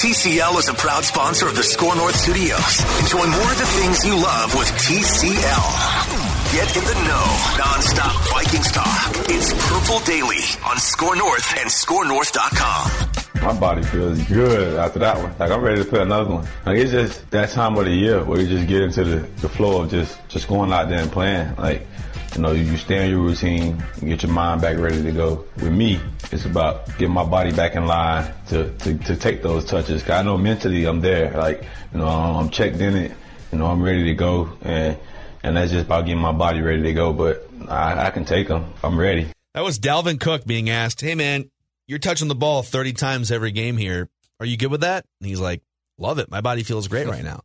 TCL is a proud sponsor of the Score North Studios. Enjoy more of the things you love with TCL. Get in the know, nonstop Vikings talk. It's Purple Daily on Score North and ScoreNorth.com. My body feels good after that one. Like I'm ready to play another one. Like it's just that time of the year where you just get into the, the flow of just just going out there and playing. Like you know, you stay in your routine, and get your mind back ready to go. With me, it's about getting my body back in line to, to, to take those touches. Cause I know mentally I'm there. Like, you know, I'm checked in it. You know, I'm ready to go. And, and that's just about getting my body ready to go. But I, I can take them. I'm ready. That was Dalvin Cook being asked, Hey man, you're touching the ball 30 times every game here. Are you good with that? And he's like, love it. My body feels great right now.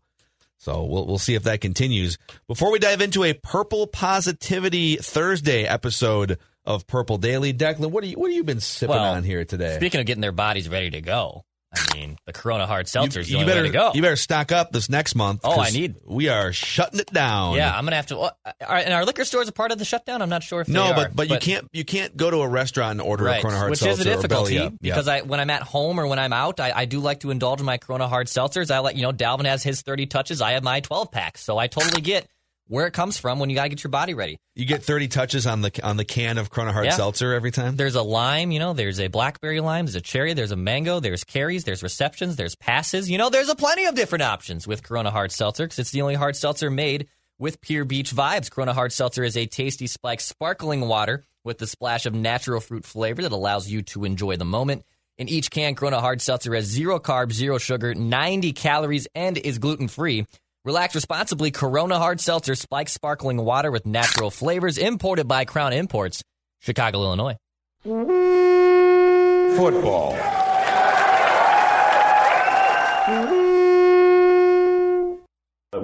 So we'll we'll see if that continues. Before we dive into a Purple Positivity Thursday episode of Purple Daily, Declan, what are you what have you been sipping Well, on here today? Speaking of getting their bodies ready to go, I mean, the Corona Hard Seltzer is the you only better way to go. you better stock up this next month. Oh, I need- We are shutting it down. yeah, I'm gonna have to. Well, are, and our liquor stores a part of the shutdown. I'm not sure if No, they but are, but you can't you can't go to a restaurant and order Right, a Corona Hard which Seltzer is a difficulty Yeah. because I when I'm at home or when I'm out, I, I do like to indulge in my Corona Hard Seltzers. I like you know Dalvin has his 30 touches, I have my 12 packs, so I totally get where it comes from when you gotta get your body ready. you get 30 touches on the on the can of Corona Hard Yeah. Seltzer every time. There's a lime, you know, there's a blackberry lime, there's a cherry, there's a mango, there's carries, there's receptions, there's passes. You know, there's a plenty of different options with Corona Hard Seltzer because it's the only hard seltzer made with pure beach vibes. Corona Hard Seltzer is a tasty spike sparkling water with the splash of natural fruit flavor that allows you to enjoy the moment. In each can, Corona Hard Seltzer has zero carbs, zero sugar, 90 calories, and is gluten free. Relax responsibly. Corona Hard Seltzer, spike sparkling water with natural flavors, imported by Crown Imports, Chicago, Illinois. Football.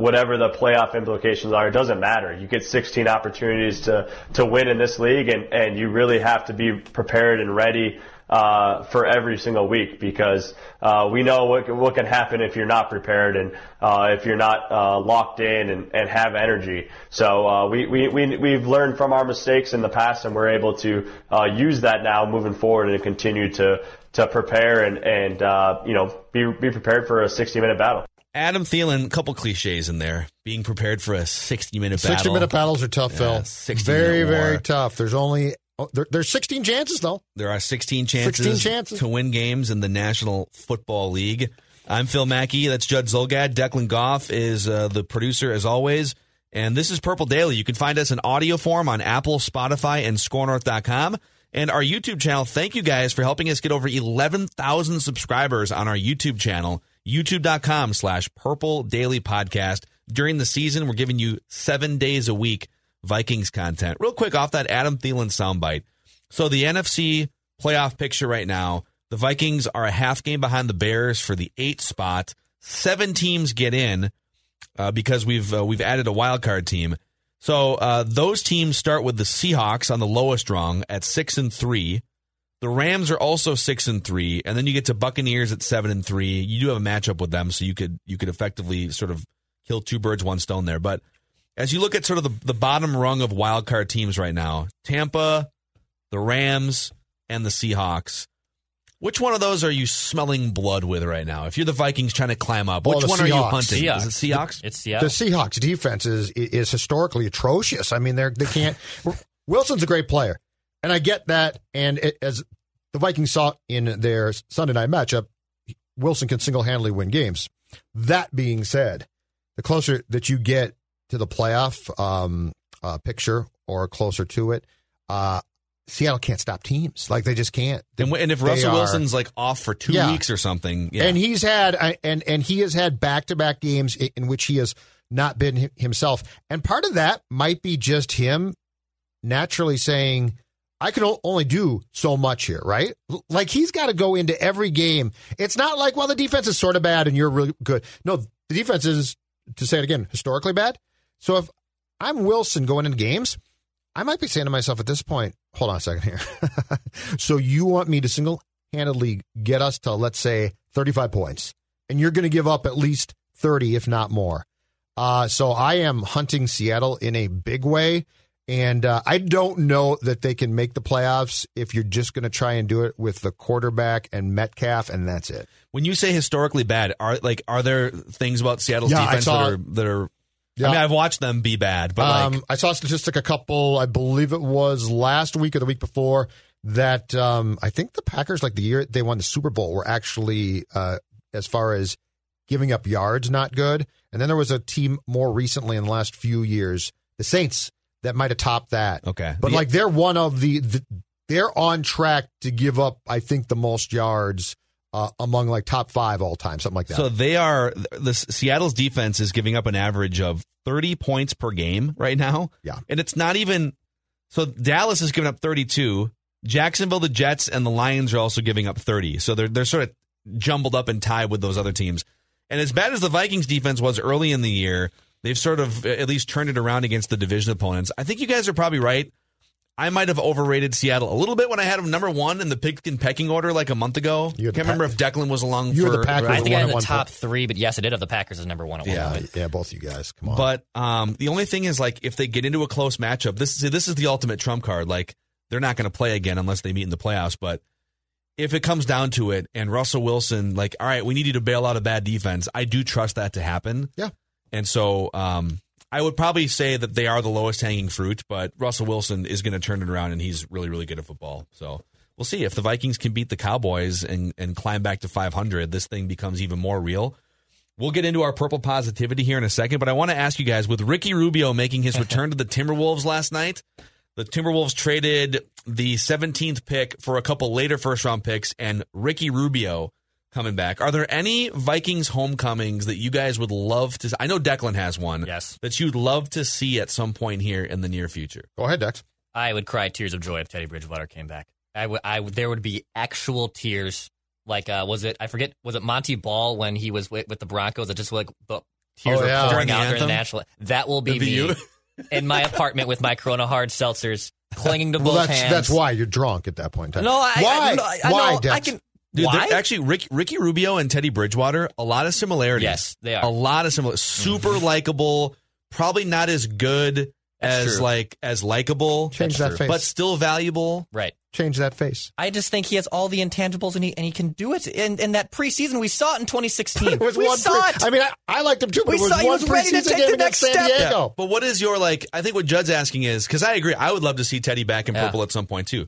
whatever the playoff implications are, it doesn't matter. You get 16 opportunities to, to win in this league, and, and you really have to be prepared and ready uh, for every single week because uh, we know what, what can happen if you're not prepared and uh, if you're not uh, locked in and, and have energy. So uh, we, we, we, we've learned from our mistakes in the past, and we're able to uh, use that now moving forward and continue to, to prepare and, and uh, you know, be, be prepared for a 60 minute battle. Adam Thielen, a couple cliches in there. Being prepared for a 60 minute battle. 60 minute battles are tough, Yeah, Phil. 60 very, very tough. There's only oh, there, there's 16 chances though. There are 16 chances, 16 chances. to win games in the National Football League. I'm Phil Mackey. That's Judd Zulgad. Declan Goff is uh, the producer, as always. And this is Purple Daily. You can find us in audio form on Apple, Spotify, and ScoreNorth.com. And our YouTube channel. Thank you guys for helping us get over 11,000 subscribers on our YouTube channel. YouTube.com slash Purple Daily Podcast. During the season, we're giving you seven days a week Vikings content. Real quick off that Adam Thielen soundbite. So the NFC playoff picture right now, the Vikings are a half game behind the Bears for the eight spot. Seven teams get in uh, because we've uh, we've added a wild card team. So uh, those teams start with the Seahawks on the lowest rung at six and three. The Rams are also six and three, and then you get to Buccaneers at seven and three. You do have a matchup with them, so you could you could effectively sort of kill two birds one stone there. But as you look at sort of the, the bottom rung of wild card teams right now, Tampa, the Rams, and the Seahawks. Which one of those are you smelling blood with right now? If you're the Vikings trying to climb up, Well, which the one are you hunting? Seahawks. Is it Seahawks? It's The Seattle. Seahawks defense is is historically atrocious. I mean, they're they can't. Wilson's a great player, and I get that. And it, as the Vikings saw in their Sunday night matchup, Wilson can single handedly win games. That being said, the closer that you get to the playoff um, uh, picture or closer to it, uh, Seattle can't stop teams. Like they just can't. And, and if Russell are- Wilson's like off for two Yeah. weeks or something, yeah. and he's had and and he has had back to back games in which he has not been himself, and part of that might be just him naturally saying, "I can only do so much here," right? Like he's got to go into every game. It's not like, well, the defense is sort of bad and you're really good. No, the defense is, to say it again, historically bad. So if I'm Wilson going into games, I might be saying to myself at this point, hold on a second here. so you want me to single handedly get us to, let's say, 35 points, and you're going to give up at least 30, if not more. Uh, so I am hunting Seattle in a big way. And uh, I don't know that they can make the playoffs if you're just going to try and do it with the quarterback and Metcalf, and that's it. when you say historically bad, are like are there things about Seattle's Yeah, defense saw- that are that are? Yeah. I mean, I've watched them be bad, but like um, I saw a statistic a couple, I believe it was last week or the week before, that um, I think the Packers, like the year they won the Super Bowl, were actually, uh, as far as giving up yards, not good. And then there was a team more recently in the last few years, the Saints, that might have topped that. Okay. But The- like they're one of the, the, they're on track to give up, I think, the most yards uh, among like top five all time, something like that. So they are the Seattle's defense is giving up an average of 30 points per game right now. Yeah. And it's not even so Dallas is giving up 32. Jacksonville, the Jets and the Lions are also giving up 30. So they're they're sort of jumbled up and tied with those other teams. And as bad as the Vikings defense was early in the year, they've sort of at least turned it around against the division opponents. I think you guys are probably right. I might have overrated Seattle a little bit when I had them number one in the pick in pecking order like a month ago. You had Can't the remember if Declan was along You for the Packers I think I one had the one top point. three, but yes, I did have the Packers as number one at one Yeah, point. yeah, both you guys. Come on. But um, the only thing is, like, if they get into a close matchup, this see, this is the ultimate trump card. Like, they're not going to play again unless they meet in the playoffs. But if it comes down to it, and Russell Wilson, like, all right, we need you to bail out a bad defense, I do trust that to happen. Yeah. And so, um, I would probably say that they are the lowest hanging fruit, but Russell Wilson is going to turn it around, and he's really, really good at football. So. We'll see if the Vikings can beat the Cowboys and, and climb back to 500. This thing becomes even more real. We'll get into our purple positivity here in a second, but I want to ask you guys with Ricky Rubio making his return to the Timberwolves last night, the Timberwolves traded the 17th pick for a couple later first round picks and Ricky Rubio coming back. Are there any Vikings homecomings that you guys would love to I know Declan has one. Yes. That you'd love to see at some point here in the near future. Go ahead, Dex. I would cry tears of joy if Teddy Bridgewater came back. I would, I would, there would be actual tears. Like, uh, was it? I forget. Was it Montee Ball when he was with, with the Broncos? That just like the tears Oh, were yeah. pouring During the out during the anthem? national. That will be be me you. in my apartment with my Corona hard seltzers, clinging to Well, both that's hands. that's why you're drunk at that point in time. No, I, why? I, no, I, I why? know, Dex? I can. Dude, why? they're- actually, Rick, Ricky Rubio and Teddy Bridgewater, a lot of similarities. Yes, they are. A lot of similar. Super mm-hmm. likable. Probably not as good That's as true. like as likable, Change that face. but still valuable. right. Change that face. I just think he has all the intangibles and he and he can do it. And in that preseason, we saw it in 2016. It was we one saw pre- it. I mean, I, I liked him too, but We it was saw he one was ready to take the next San step. Diego. But what is your like? I think what Judd's asking is because I agree. I would love to see Teddy back in Yeah. purple at some point too.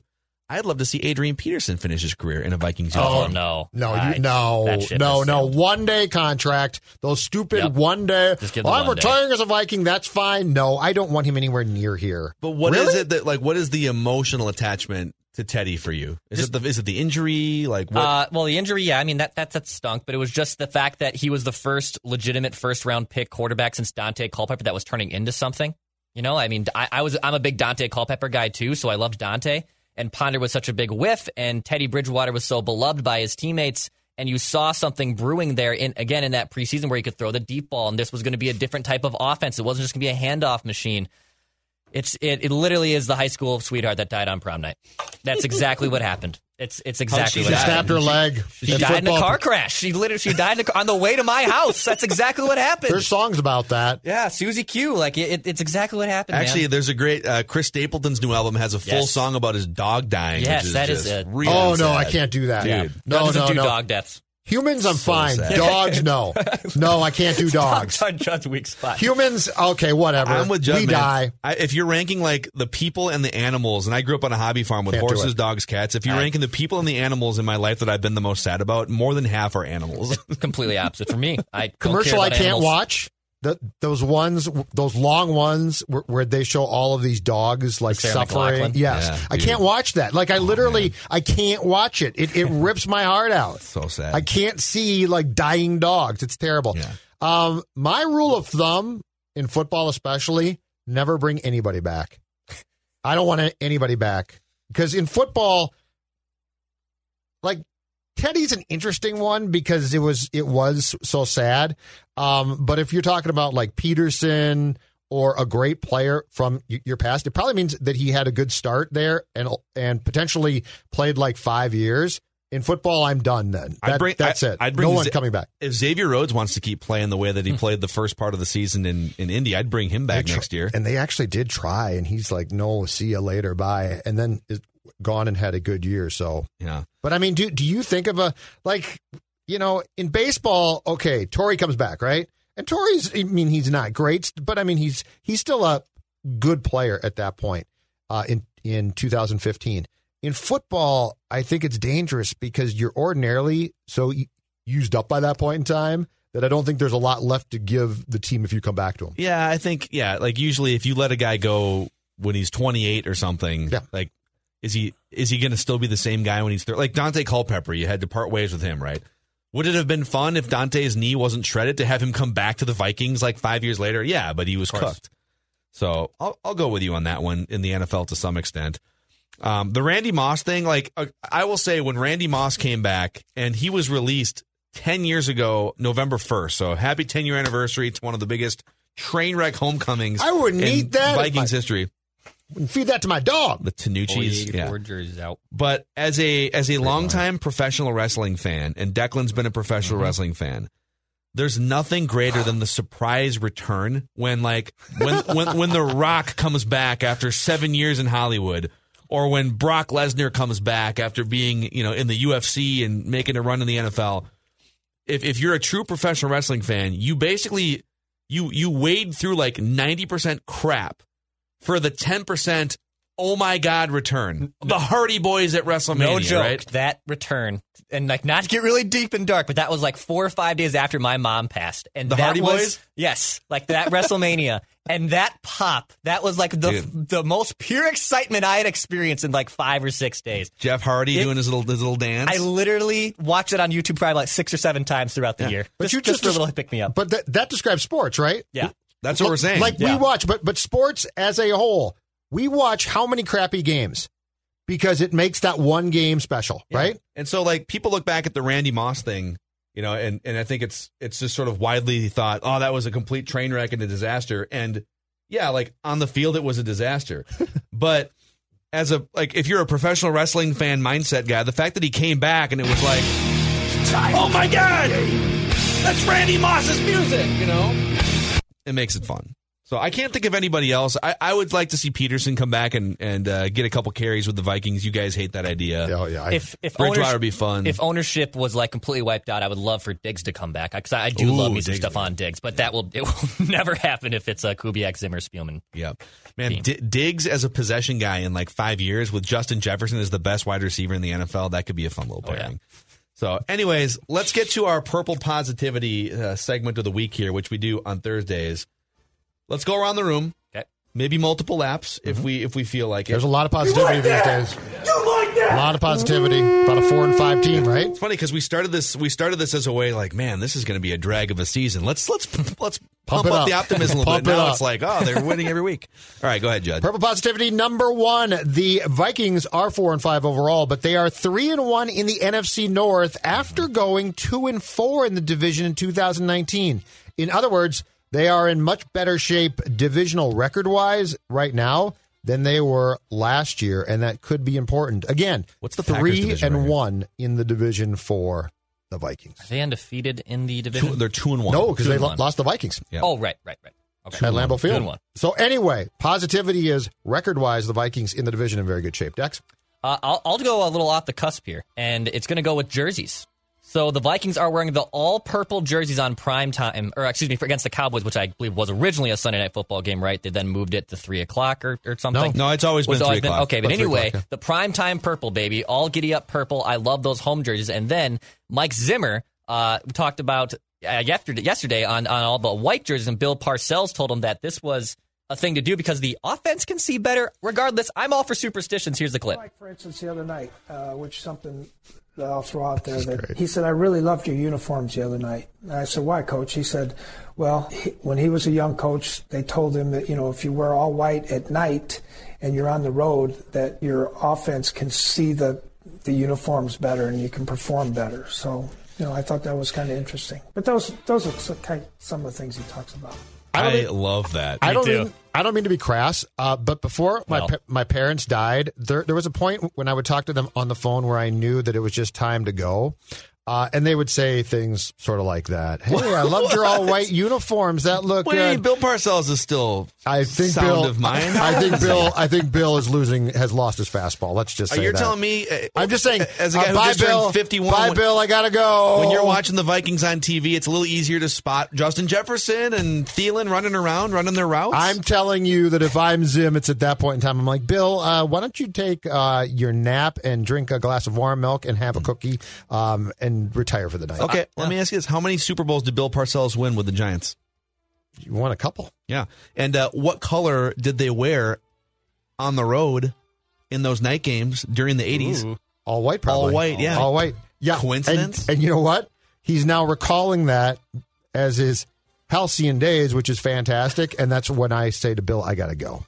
I'd love to see Adrian Peterson finish his career in a Vikings oh uniform. no, No, I- you, no, no, no. One day contract. Those stupid Yep. one day. Just give the Well, I'm one day. retiring as a Viking. That's fine. No, I don't want him anywhere near here. But what is Really? it that like? What is the emotional attachment to Teddy for you? Is it the is it the injury? Like what? Uh, well, the injury, yeah, I mean that, that that stunk, but it was just the fact that he was the first legitimate first round pick quarterback since Daunte Culpepper that was turning into something. You know, I mean, I, I was I'm a big Daunte Culpepper guy too, so I loved Daunte. And Ponder was such a big whiff, and Teddy Bridgewater was so beloved by his teammates. And you saw something brewing there in again in that preseason where he could throw the deep ball, and this was going to be a different type of offense. It wasn't just going to be a handoff machine. It's it, it literally is the high school sweetheart that died on prom night. That's exactly what happened. It's it's exactly she what She happened. snapped her leg. She in died in a car crash. She literally she died in a car, on the way to my house. That's exactly what happened. There's songs about that. yeah, Susie Q. Like it, it- it's exactly what happened. Actually, man. there's a great uh, Chris Stapleton's new album has a full Yes. song about his dog dying. Yes, which is that is just it. really oh no, sad. I can't do that. Dude. No, doesn't no, do no. dog deaths. Humans, I'm So fine. sad. Dogs, no. No, I can't do dogs. Dogs on Judd's weak spot. Humans, okay, whatever. I'm with Judd. we man. die. I, if you're ranking like the people and the animals, and I grew up on a hobby farm with Can't horses, it. dogs, cats. If you're ranking the people and the animals in my life that I've been the most sad about, more than half are animals. completely opposite for me. I don't Commercial care I can't animals. watch. The, those ones, those long ones where, where they show all of these dogs like Sarah suffering. McLachlan? Yes, Yeah, I can't watch that. Like I literally, I can't watch it. It it rips my heart out. so sad. I can't see like dying dogs. It's terrible. Yeah. Um, my rule of thumb in football, especially, never bring anybody back. I don't want anybody back because in football, like Teddy's an interesting one because it was it was so sad. Um, but if you're talking about like Peterson or a great player from your past, it probably means that he had a good start there and and potentially played like five years. In football, I'm done. Then I'd That- bring- that's I- it. I'd bring no one Z- coming back. if Xavier Rhodes wants to keep playing the way that he played the first part of the season in, in Indy, I'd bring him back tr- next year. And they actually did try, and he's like, "No, see you later, bye," and then gone and had a good year. So, Yeah. but I mean, do do you think of a like, you know, in baseball? Okay, Torii comes back, right? And Torii's, I mean, he's not great, but I mean, he's he's still a good player at that point uh, in in 2015. In football, I think it's dangerous because you're ordinarily so used up by that point in time that I don't think there's a lot left to give the team if you come back to him. Yeah, I think yeah, like usually if you let a guy go when he's 28 or something, Yeah. like is he is he going to still be the same guy when he's 30? Like Daunte Culpepper, you had to part ways with him, right? Would it have been fun if Daunte's knee wasn't shredded to have him come back to the Vikings like 5 years later? Yeah, but he was cooked. So, I'll I'll go with you on that one in the NFL to some extent. Um, the Randy Moss thing, like uh, I will say, when Randy Moss came back and he was released 10 years ago, November 1st. So happy 10 year anniversary to one of the biggest train wreck homecomings I wouldn't in eat that Vikings my- history. Feed that to my dog. The Tanucci's. Boy, Yeah. four jerseys out. But as a as a longtime professional wrestling fan, and Declan's been a professional Mm-hmm. wrestling fan, there's nothing greater than the surprise return when like when when when The Rock comes back after seven years in Hollywood, or when Brock Lesnar comes back after being you know in the UFC and making a run in the NFL. If if you're a true professional wrestling fan, you basically you you wade through like ninety percent crap for the ten percent. Oh my God! Return the Hardy Boys at WrestleMania. No joke. right? That return, and like not to get really deep and dark, but that was like four or five days after my mom passed, and The that Hardy was, Boys? Yes, like that WrestleMania, and that pop. That was like the Dude. the most pure excitement I had experienced in like five or six days. Jeff Hardy It- doing his little his little dance. I literally watched it on YouTube probably like six or seven times throughout the year. But just, you just just- for a little pick me up. But that, that describes sports, right? yeah. That's what we're saying. Like Yeah. we watch, but but sports as a whole, we watch how many crappy games because it makes that one game special, Yeah. right? And so like people look back at the Randy Moss thing, you know, and and I think it's it's just sort of widely thought, oh, that was a complete train wreck and a disaster. And yeah, like on the field it was a disaster. but as a like if you're a professional wrestling fan mindset guy, the fact that he came back and it was like Oh my god! That's Randy Moss's music, you know? It makes it fun. So I can't think of anybody else. I, I would like to see Peterson come back and and uh, get a couple carries with the Vikings. You guys hate that idea. Oh yeah. I, If if Bridgewater ownership, would be fun. if ownership was like completely wiped out, I would love for Diggs to come back because I, I do Ooh, love me some Diggs stuff on Diggs, but that will it will never happen if it's a Kubiak, Zimmer, Spielman. Yeah, man. team. D- Diggs as a possession guy in like five years with Justin Jefferson as the best wide receiver in the NFL. That could be a fun little Oh, yeah. Pairing. So, anyways, let's get to our purple positivity uh, segment of the week here, which we do on Thursdays. Let's go around the room. Okay. Maybe multiple laps if we if we feel like it. there's a lot of positivity these days. A lot of positivity. About a four and five team, right? It's funny because we started this we started this as a way like, man, this is going to be a drag of a season. Let's let's let's pump, it up, up. the optimism a little Pump bit. it Now up. it's like, oh, they're winning every week. All right, go ahead, Judd. Purple positivity number one. The Vikings are four and five overall, but they are three and one in the NFC North after going two and four in the division in 2019. In other words, they are in much better shape divisional record wise right now than they were last year, and that could be important. Again, What's the three and record? one in the division for the Vikings? Are they undefeated in the Two, division? they're two and one. No, because they lo- one. lost the Vikings. Yeah. Oh, right, right, right. Okay. at Lambeau Field. one. So anyway, positivity is record wise. The Vikings in the division in very good shape. Dex. Uh, I'll, I'll go a little off the cusp here, and it's going to go with jerseys. So the Vikings are wearing the all purple jerseys on prime time, or excuse me, for against the Cowboys, which I believe was originally a Sunday night football game, right? They then moved it to three o'clock or, or something. No, no, it's always been it always three o'clock. Okay, but About three anyway, yeah. the prime time purple, baby, all giddy up purple. I love those home jerseys. And then Mike Zimmer uh, talked about uh, yesterday, yesterday on, on all the white jerseys, and Bill Parcells told him that this was a thing to do because the offense can see better. Regardless, I'm all for superstitions. Here's the clip. Like, for instance, the other night, uh, which something that I'll throw out there, that he said, I really loved your uniforms the other night. And I said, why, coach? He said, well, he, when he was a young coach, they told him that, you know, if you wear all white at night and you're on the road, that your offense can see the, the uniforms better and you can perform better. So, you know, I thought that was kind of interesting. But those, those are some, kind some of the things he talks about. I I love that. I don't too. I don't mean to be crass, uh, but before my Well. pa- my parents died, there there was a point when I would talk to them on the phone where I knew that it was just time to go. Uh, and they would say things sort of like that. Hey, I loved your all white uniforms. That look Wait, good. Bill Parcells is still I think sound Bill. of mind. I think Bill. I think Bill is losing. Has lost his fastball. Let's just say you that. telling me? uh, I'm just saying. as a guy uh, who bye, just Bill. turned 51. Bye, when- Bill. I gotta go. When you're watching the Vikings on TV, it's a little easier to spot Justin Jefferson and Thielen running around, running their routes. I'm telling you that if I'm Zim, it's at that point in time. I'm like, Bill, uh, why don't you take uh, your nap and drink a glass of warm milk and have a cookie um, and retire for the night? okay. Let me ask you this: How many Super Bowls did Bill Parcells win with the Giants? You won a couple. Yeah, and uh, what color did they wear on the road in those night games during the '80s? All white, probably. All white, yeah. All white. Yeah. Coincidence? And, and you know what? He's now recalling that as his halcyon days, which is fantastic. And that's when I say to Bill, I got to go.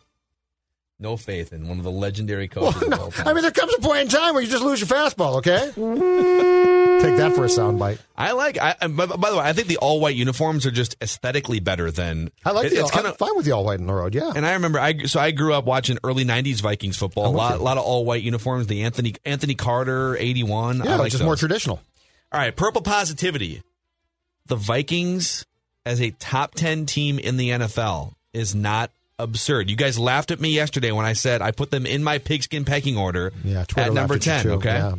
No faith in one of the legendary coaches Well, of no, all time. I mean, there comes a point in time where you just lose your fastball, okay? Take that for a soundbite. I like. I, by, by the way, I think the all white uniforms are just aesthetically better than. I like it- the it's kind of. fine with the all white in the road, yeah. And I remember, I so I grew up watching early '90s Vikings football. A I'm with lot, you. lot of all white uniforms. The Anthony Anthony Carter '81. yeah, I like just those. more traditional. All right, purple positivity. The Vikings as a top 10 team in the NFL is not absurd. You guys laughed at me yesterday when I said I put them in my pigskin pecking order Yeah, Twitter at number laughed at 10, okay? Yeah,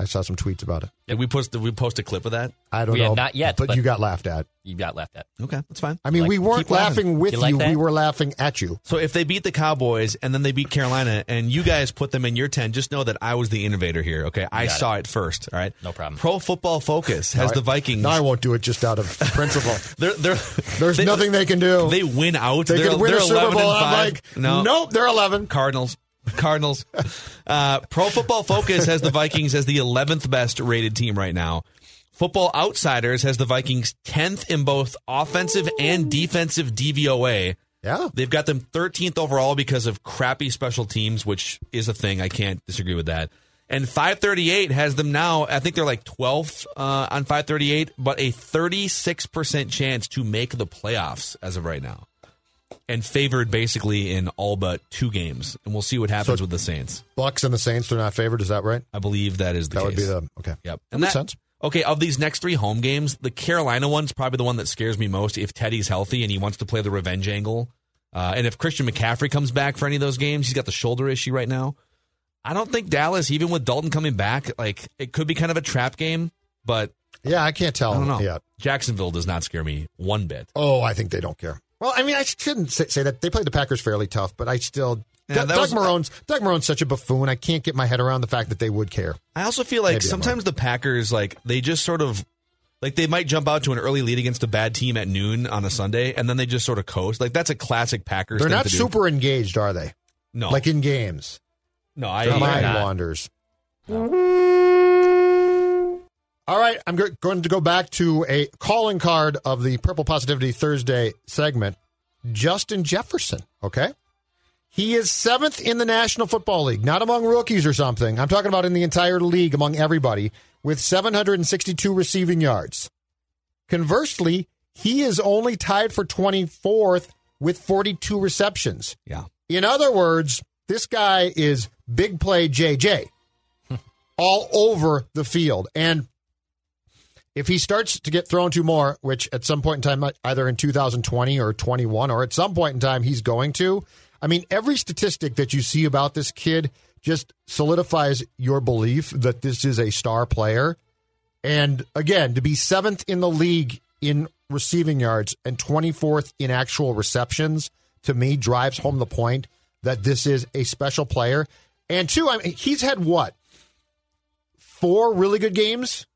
I saw some tweets about it. Did we post did we post a clip of that? I don't We know. have not yet, but, but- you got laughed at. You got laughed at. Okay, that's fine. I mean, Like- we weren't laughing. laughing with You you. like that? we were laughing at you. So if they beat the Cowboys and then they beat Carolina and you guys put them in your 10, just know that I was the innovator here, okay? I got saw it. first, all right? No problem. Pro Football Focus has Now I- the Vikings. Now I won't do it just out of principle. they're, they're, There's they- nothing they can do. They win out. They they're, could win they're a Super Bowl. and and I'm like, no. nope, they're 11. Cardinals. Cardinals. Uh, Pro Football Focus has the Vikings as the 11th best rated team right now. Football Outsiders has the Vikings 10th in both offensive and defensive DVOA. Yeah. They've got them 13th overall because of crappy special teams, which is a thing. I can't disagree with that. And 538 has them now, I think they're like 12th uh, on 538, but a 36% chance to make the playoffs as of right now. And favored basically in all but two games. And we'll see what happens So- with the Saints. Bucks and the Saints, they're not favored. Is that right? I believe that is the That case. would be the okay. Yep. That makes sense. Okay, of these next three home games, the Carolina one's probably the one that scares me most if Teddy's healthy and he wants to play the revenge angle. Uh, and if Christian McCaffrey comes back for any of those games, he's got the shoulder issue right now. I don't think Dallas, even with Dalton coming back, like it could be kind of a trap game, but Yeah, I can't tell I don't know. yet. Jacksonville does not scare me one bit. Oh, I think they don't care. Well, I mean, I shouldn't say, say that they played the Packers fairly tough, but I still Yeah, Doug, that Doug was- Marrone's Doug Marrone's such a buffoon. I can't get my head around the fact that they would care. I also feel like Maybe sometimes the Packers, like they just sort of, like they might jump out to an early lead against a bad team at noon on a Sunday, and then they just sort of coast. Like that's a classic Packers. They're thing not to do. super engaged, are they? No, Like in games, no, I their Yeah, mind not. wanders. All right, I'm go- going to go back to a calling card of the Purple Positivity Thursday segment. Justin Jefferson. Okay. He is seventh in the National Football League, not among rookies or something. I'm talking about in the entire league among everybody with 762 receiving yards. Conversely, he is only tied for 24th with 42 receptions. yeah. In other words, this guy is big play JJ all over the field. And if he starts to get thrown to more, which at some point in time, either in 2020 or 21, or at some point in time he's going to, I mean, every statistic that you see about this kid just solidifies your belief that this is a star player. And again, to be seventh in the league in receiving yards and 24th in actual receptions, to me, drives home the point that this is a special player. And two, I mean, he's had what? Four really good games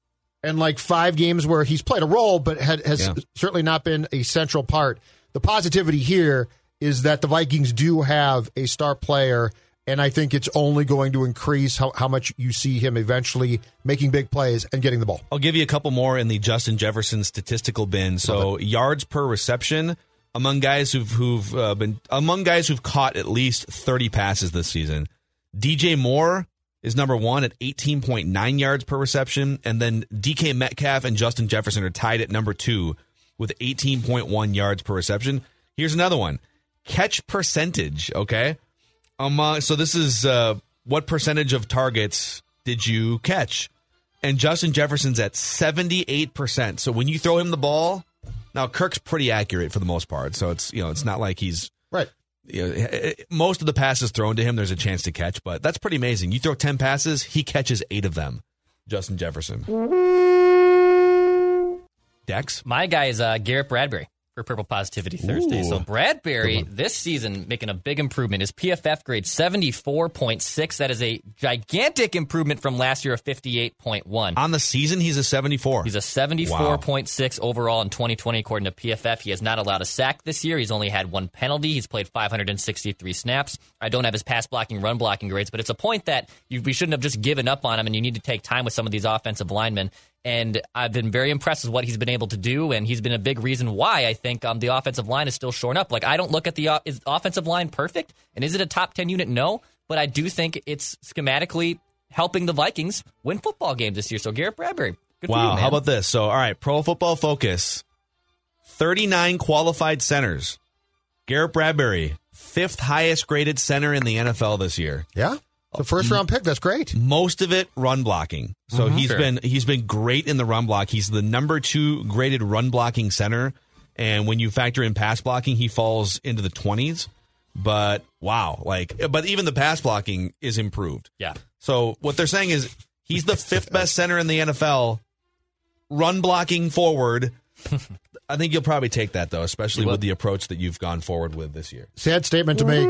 and like five games where he's played a role, but had, has Yeah. certainly not been a central part. The positivity here is that the Vikings do have a star player, and I think it's only going to increase how, how much you see him eventually making big plays and getting the ball. I'll give you a couple more in the Justin Jefferson statistical bin. So yards per reception among guys who've who've uh, been among guys who've caught at least 30 passes this season. DJ Moore is number 1 at 18.9 yards per reception and then DK Metcalf and Justin Jefferson are tied at number 2 with 18.1 yards per reception. Here's another one. Catch percentage, okay? Among so this is uh, what percentage of targets did you catch? and Justin Jefferson's at 78%. So when you throw him the ball, now Kirk's pretty accurate for the most part. So it's, you know, it's not like he's. You know, eh, eh, most of the passes thrown to him there's a chance to catch, but that's pretty amazing. You throw 10 passes, he catches 8 of them. Justin Jefferson. Dex? My guy is uh, Garrett Bradbury for Purple Positivity Thursday. Ooh. So Bradbury this season making a big improvement. His PFF grade 74.6. That is a gigantic improvement from last year of 58.1. On the season he's a 74. He's a 74.6 overall in 2020 according to PFF. He has not allowed a sack this year. He's only had one penalty. He's played 563 snaps. I don't have his pass blocking, run blocking grades, but it's a point that you, we shouldn't have just given up on him and you need to take time with some of these offensive linemen. And I've been very impressed with what he's been able to do, and he's been a big reason why I think um, the offensive line is still shorn up. Like I don't look at the uh, is offensive line perfect, and is it a top ten unit? No, but I do think it's schematically helping the Vikings win football games this year. So Garrett Bradbury, good for Wow, you, man. how about this? So, all right, Pro Football Focus, 39 qualified centers. Garrett Bradbury, fifth highest graded center in the NFL this year. Yeah. The first round pick. That's great. Most of it run blocking. So uh-huh. he's Sure. been he's been great in the run block. He's the number two graded run blocking center, and when you factor in pass blocking, he falls into the twenties. But wow, like, but even the pass blocking is improved. Yeah. So what they're saying is he's the fifth best center in the NFL, run blocking forward. I think you'll probably take that though, especially with the approach that you've gone forward with this year. Sad statement to make,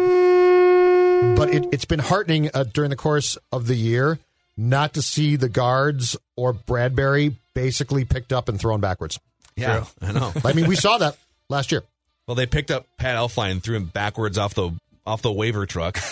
but it, it's been heartening uh, during the course of the year not to see the guards or Bradbury basically picked up and thrown backwards. Yeah, I know. I mean, we saw that last year. Well, they picked up Pat Elflein and threw him backwards off the off the waiver truck.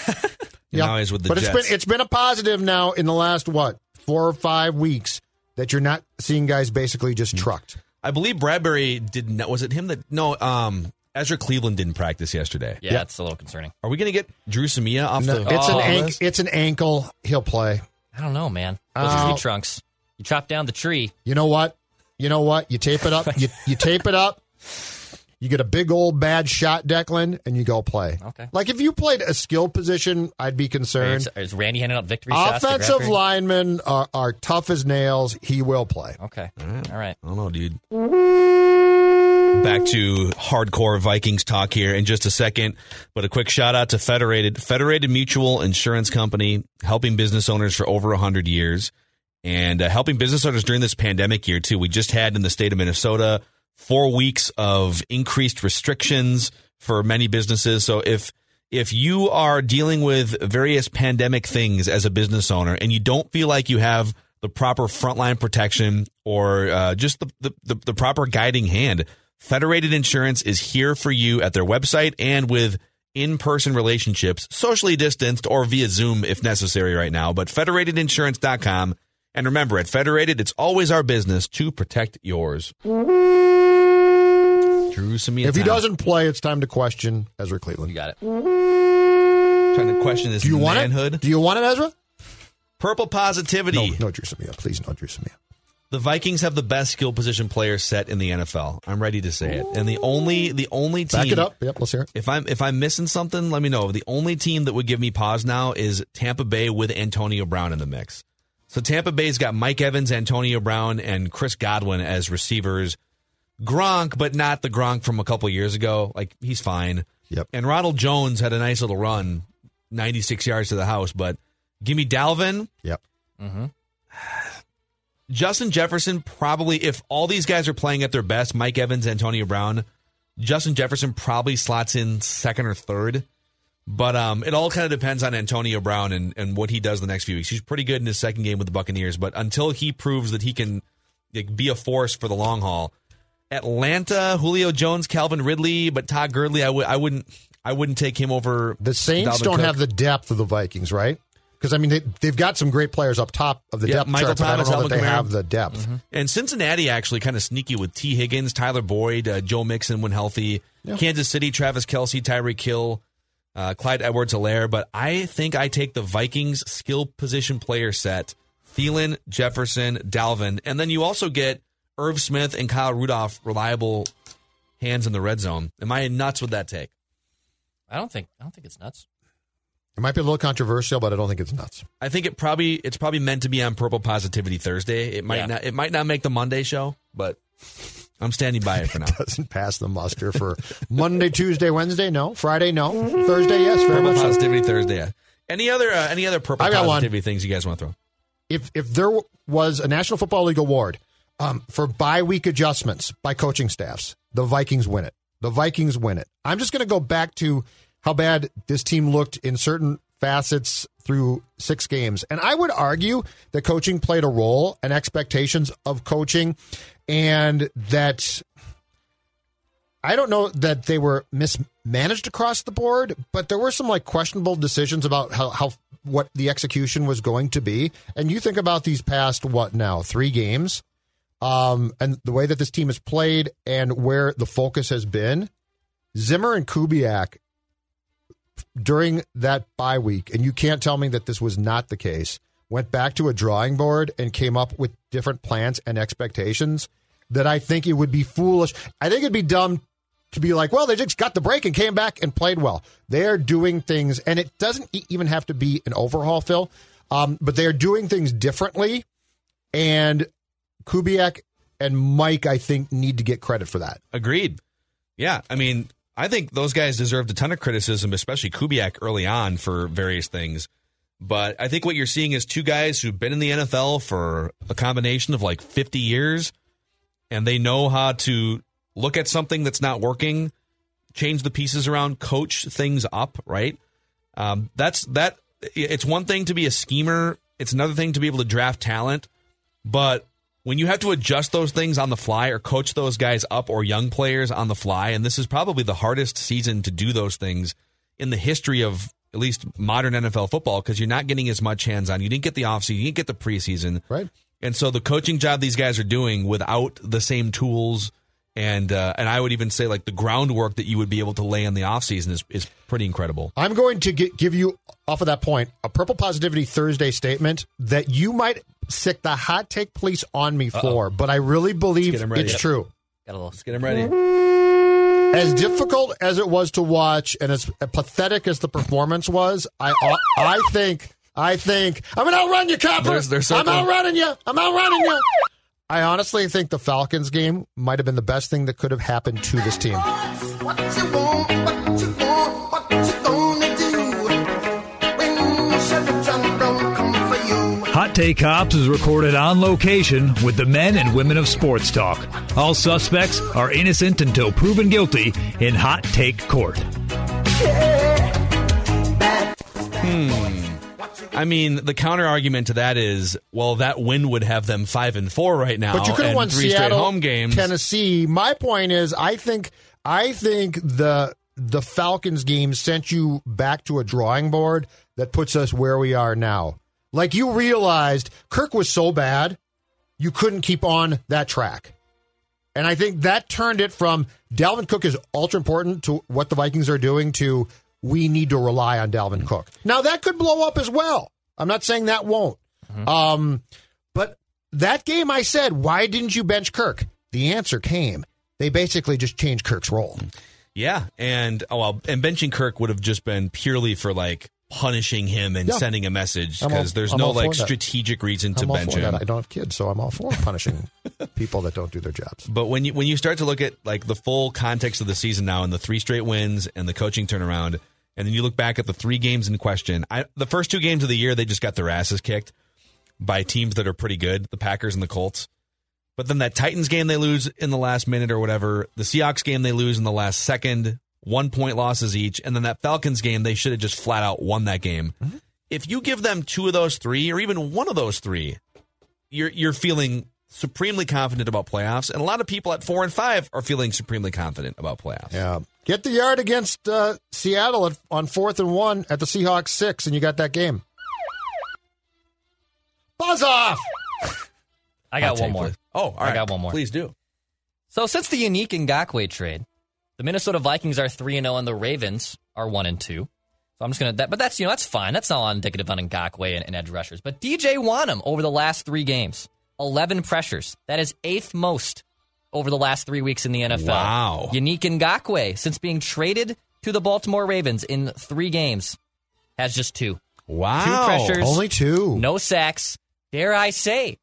Yeah. Now he's with the but Jets. it's been it's been a positive now in the last what four or five weeks that you're not seeing guys basically just Hmm. trucked. I believe Bradbury did not. Was it him that? No. Um, Ezra Cleveland didn't practice yesterday. Yeah, that's a little concerning. Are we going to get Dru Samia off No, the? it's an Oh, ank- list? it's an ankle. He'll play. I don't know, man. Those Oh. tree trunks. You chop down the tree. You know what? You know what? You tape it up. you you tape it up. You get a big old bad shot, Declan, and you go play. Okay. Like if you played a skill position, I'd be concerned. Is, is Randy handing out victory shots? Offensive linemen are, are tough as nails. He will play. Okay. All right. All right. I don't know, dude. Back to hardcore Vikings talk here in just a second, but a quick shout out to Federated, Federated Mutual Insurance Company, helping business owners for over 100 years and uh, helping business owners during this pandemic year, too. We just had in the state of Minnesota four weeks of increased restrictions for many businesses. So if if you are dealing with various pandemic things as a business owner and you don't feel like you have the proper frontline protection or uh, just the, the, the, the proper guiding hand, Federated Insurance is here for you at their website and with in person relationships, socially distanced or via Zoom if necessary right now. But federatedinsurance.com. And remember, at Federated, it's always our business to protect yours. Dru Samia. If he doesn't play, it's time to question Ezra Cleveland. You got it. trying to question his Do you want manhood. it? Do you want it, Ezra? Purple positivity. No, no, Dru Samia. Please, no, Dru Samia. The Vikings have the best skill position player set in the NFL. I'm ready to say it. And the only the only team Back it up. Yep, let's hear it. If I'm if I'm missing something, let me know. The only team that would give me pause now is Tampa Bay with Antonio Brown in the mix. So Tampa Bay's got Mike Evans, Antonio Brown, and Chris Godwin as receivers. Gronk, but not the Gronk from a couple years ago. Like he's fine. Yep. And Ronald Jones had a nice little run, 96 yards to the house. But give me Dalvin, Yep. Mm-hmm. Justin Jefferson probably, if all these guys are playing at their best, Mike Evans, Antonio Brown, Justin Jefferson probably slots in second or third. But um, it all kind of depends on Antonio Brown and, and what he does the next few weeks. He's pretty good in his second game with the Buccaneers, but until he proves that he can like, be a force for the long haul, Atlanta, Julio Jones, Calvin Ridley, but Todd Gurley, I w- I wouldn't I wouldn't take him over. The Saints Dalvin don't Cook. have the depth of the Vikings, right? Because I mean, they, they've got some great players up top of the Yeah, depth Michael chart, but I don't know that they Kamara. have the depth. And Cincinnati actually kind of sneaky with Tee Higgins, Tyler Boyd, uh, Joe Mixon when healthy. Kansas City, Travis Kelce, Tyreek Hill, uh, Clyde Edwards-Helaire. But I think I take the Vikings skill position player set Thielen, Jefferson, Dalvin. And then you also get Irv Smith and Kyle Rudolph, reliable hands in the red zone. Am I nuts with that take? I don't think I don't think it's nuts. It might be a little controversial, but I don't think it's nuts. I think it probably it's probably meant to be on Purple Positivity Thursday. It might Yeah. not it might not make the Monday show, but I'm standing by it for now. Doesn't pass the muster for Monday, Tuesday, Wednesday. No, Friday. No, Thursday. Yes, very Purple much. so. Positivity Thursday. yeah. Any other uh, any other purple I got one. positivity things you guys want to throw? if if there was a National Football League award um, for bye week adjustments by coaching staffs, the Vikings win it. The Vikings win it. I'm just going to go back to how bad this team looked in certain facets through six games, and I would argue that coaching played a role and expectations of coaching, and that I don't know that they were mismanaged across the board, but there were some like questionable decisions about how, how what the execution was going to be. And you think about these past what now three games, um, and the way that this team has played and where the focus has been. Zimmer and Kubiak during that bye week, and you can't tell me that this was not the case. Went back to a drawing board and came up with different plans and expectations that I think it would be foolish. I think it'd be dumb to be like, well, they just got the break and came back and played well. They're doing things, and it doesn't even have to be an overhaul, Phil, um, but they're doing things differently. And Kubiak and Mike, I think, need to get credit for that. Agreed. Yeah, I mean, I think those guys deserved a ton of criticism, especially Kubiak early on for various things. But I think what you're seeing is two guys who've been in the NFL for a combination of like 50 years, and they know how to look at something that's not working, change the pieces around, coach things up. Right? Um, that's that. It's one thing to be a schemer. It's another thing to be able to draft talent. But when you have to adjust those things on the fly or coach those guys up or young players on the fly, and this is probably the hardest season to do those things in the history of at least modern NFL football because you're not getting as much hands on. You didn't get the offseason, you didn't get the preseason. Right. And so the coaching job these guys are doing without the same tools and uh, and I would even say like the groundwork that you would be able to lay in the offseason is, is pretty incredible. I'm going to gi- give you, off of that point, a Purple Positivity Thursday statement that you might sick the hot take police on me for, but I really believe get 'em ready. it's Yep. true. Got a little. Let's get him ready. As difficult as it was to watch, and as pathetic as the performance was, I I think I think I'm gonna outrun you, Copper. There's- there's I'm circle. outrunning you. I'm outrunning you. I honestly think the Falcons game might have been the best thing that could have happened to this team. What you want, what you want, what you gonna do when Chevy John Brown come for you? Hot Take Cops is recorded on location with the men and women of sports talk. All suspects are innocent until proven guilty in Hot Take Court. Hmm. I mean, the counter argument to that is, well, that win would have them five and four right now, But you could have won three Seattle, straight home games. Tennessee. My point is, I think I think the the Falcons game sent you back to a drawing board that puts us where we are now. Like you realized Kirk was so bad, you couldn't keep on that track. And I think that turned it from Dalvin Cook is ultra important to what the Vikings are doing to we need to rely on Dalvin Cook. Now that could blow up as well. I'm not saying that won't. Um, but that game, I said, why didn't you bench Kirk? The answer came. They basically just changed Kirk's role. Yeah, and oh well, and benching Kirk would have just been purely for like punishing him and Yeah. sending a message because there's I'm no like that. strategic reason to I'm bench him. that. I don't have kids, so I'm all for punishing people that don't do their jobs. But when you when you start to look at like the full context of the season now and the three straight wins and the coaching turnaround, and then you look back at the three games in question, I, the first two games of the year they just got their asses kicked. by teams that are pretty good, the Packers and the Colts. But then that Titans game they lose in the last minute or whatever, the Seahawks game they lose in the last second, one point losses each, and then that Falcons game they should have just flat out won that game. Mm-hmm. If you give them two of those three, or even one of those three, you're you're feeling supremely confident about playoffs, and a lot of people at four and five are feeling supremely confident about playoffs. Yeah. Get the yard against uh, Seattle at, on fourth and one at the Seahawks six, and you got that game. Buzz off! I got Hot one more. please. Oh, all I right. got one more. Please do. So since the Yannick Ngakoue trade, the Minnesota Vikings are three and zero, and the Ravens are one and two. So I'm just gonna, that, but that's you know that's fine. That's not indicative on Ngakoue and, and edge rushers. But DJ Wonnum over the last three games, 11 pressures. That is eighth most over the last three weeks in the NFL. Wow. Yannick Ngakoue, since being traded to the Baltimore Ravens in three games, has just two. Wow. Two pressures. Only two. No sacks. Dare I say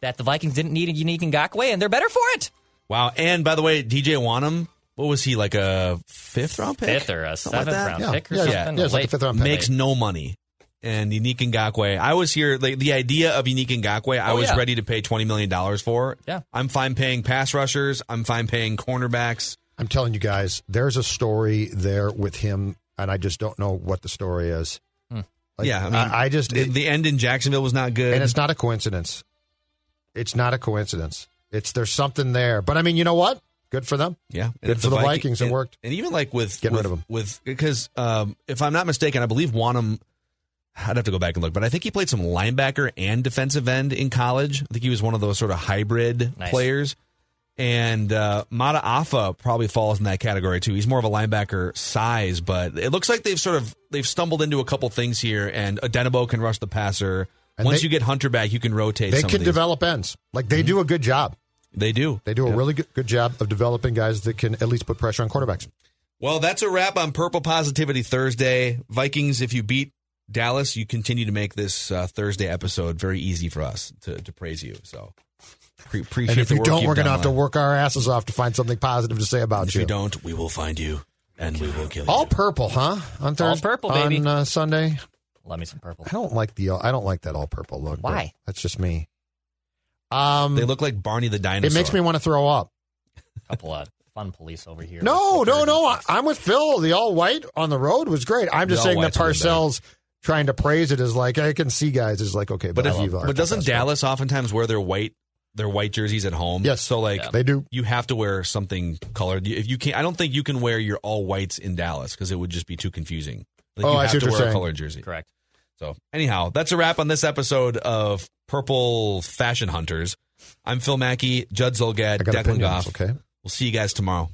that the Vikings didn't need a Yannick Ngakoue, and they're better for it. Wow. And by the way, DJ Wonnum, what was he like a fifth round pick? Fifth or a Something like seventh that? round Yeah. pick or Yeah, something. yeah, it's like a fifth round pick. Makes no money. And Yannick Ngakoue, I was here. Like, the idea of Yannick Ngakoue, I Oh, was yeah. ready to pay twenty million dollars for. Yeah. I'm fine paying pass rushers. I'm fine paying cornerbacks. I'm telling you guys, there's a story there with him, and I just don't know what the story is. Hmm. Like, yeah, I mean, I, just the, the end in Jacksonville was not good. and it's not a coincidence. It's not a coincidence. It's there's something there. But I mean, you know what? Good for them. Yeah, Good if for the Viking- Vikings, it and- worked. And even like with Getting with, rid of them with because um, if I'm not mistaken, I believe Wonnum. I'd have to go back and look, but I think he played some linebacker and defensive end in college. I think he was one of those sort of hybrid Nice. players. And uh, Mata'afa probably falls in that category too. He's more of a linebacker size, but it looks like they've sort of they've stumbled into a couple things here. And Odenigbo can rush the passer. And Once they- you get Hunter back, you can rotate. They some can of these. Mm-hmm. develop ends. Like they do a good job. They do. They do a really good, good job of developing guys that can at least put pressure on quarterbacks. Well, that's a wrap on Purple Positivity Thursday. Vikings, if you beat Dallas, you continue to make this uh, Thursday episode very easy for us to, to praise you. So pre- appreciate And if the you work don't, we're going to have to work our asses off to find something positive to say about If you. If you don't, we will find you and we will kill you. All purple, huh? On Thursday, all purple, baby. on uh, Sunday. Love me some purple. I don't like the I don't like that all purple look. Why? That's just me. Um, They look like Barney the dinosaur. it makes me want to throw up. Couple of fun police over here. No, no, no. I, I'm with Phil. The all white on the road was great. I'm just all saying that white's a Parcells trying to praise it is like I can see guys is like okay, But, but, if, Aviva are but doesn't fantastic. Dallas oftentimes wear their white their white jerseys at home? Yes. So like they do. you have to wear something colored. If you can't, I don't think you can wear your all whites in Dallas because it would just be too confusing. Like Oh, you I have see what to you're wear a colored jersey. Correct. So, anyhow, that's a wrap on this episode of Purple Fashion Hunters. I'm Phil Mackey, Judd Zulgad, I got Declan opinions. Goff. Okay. We'll see you guys tomorrow.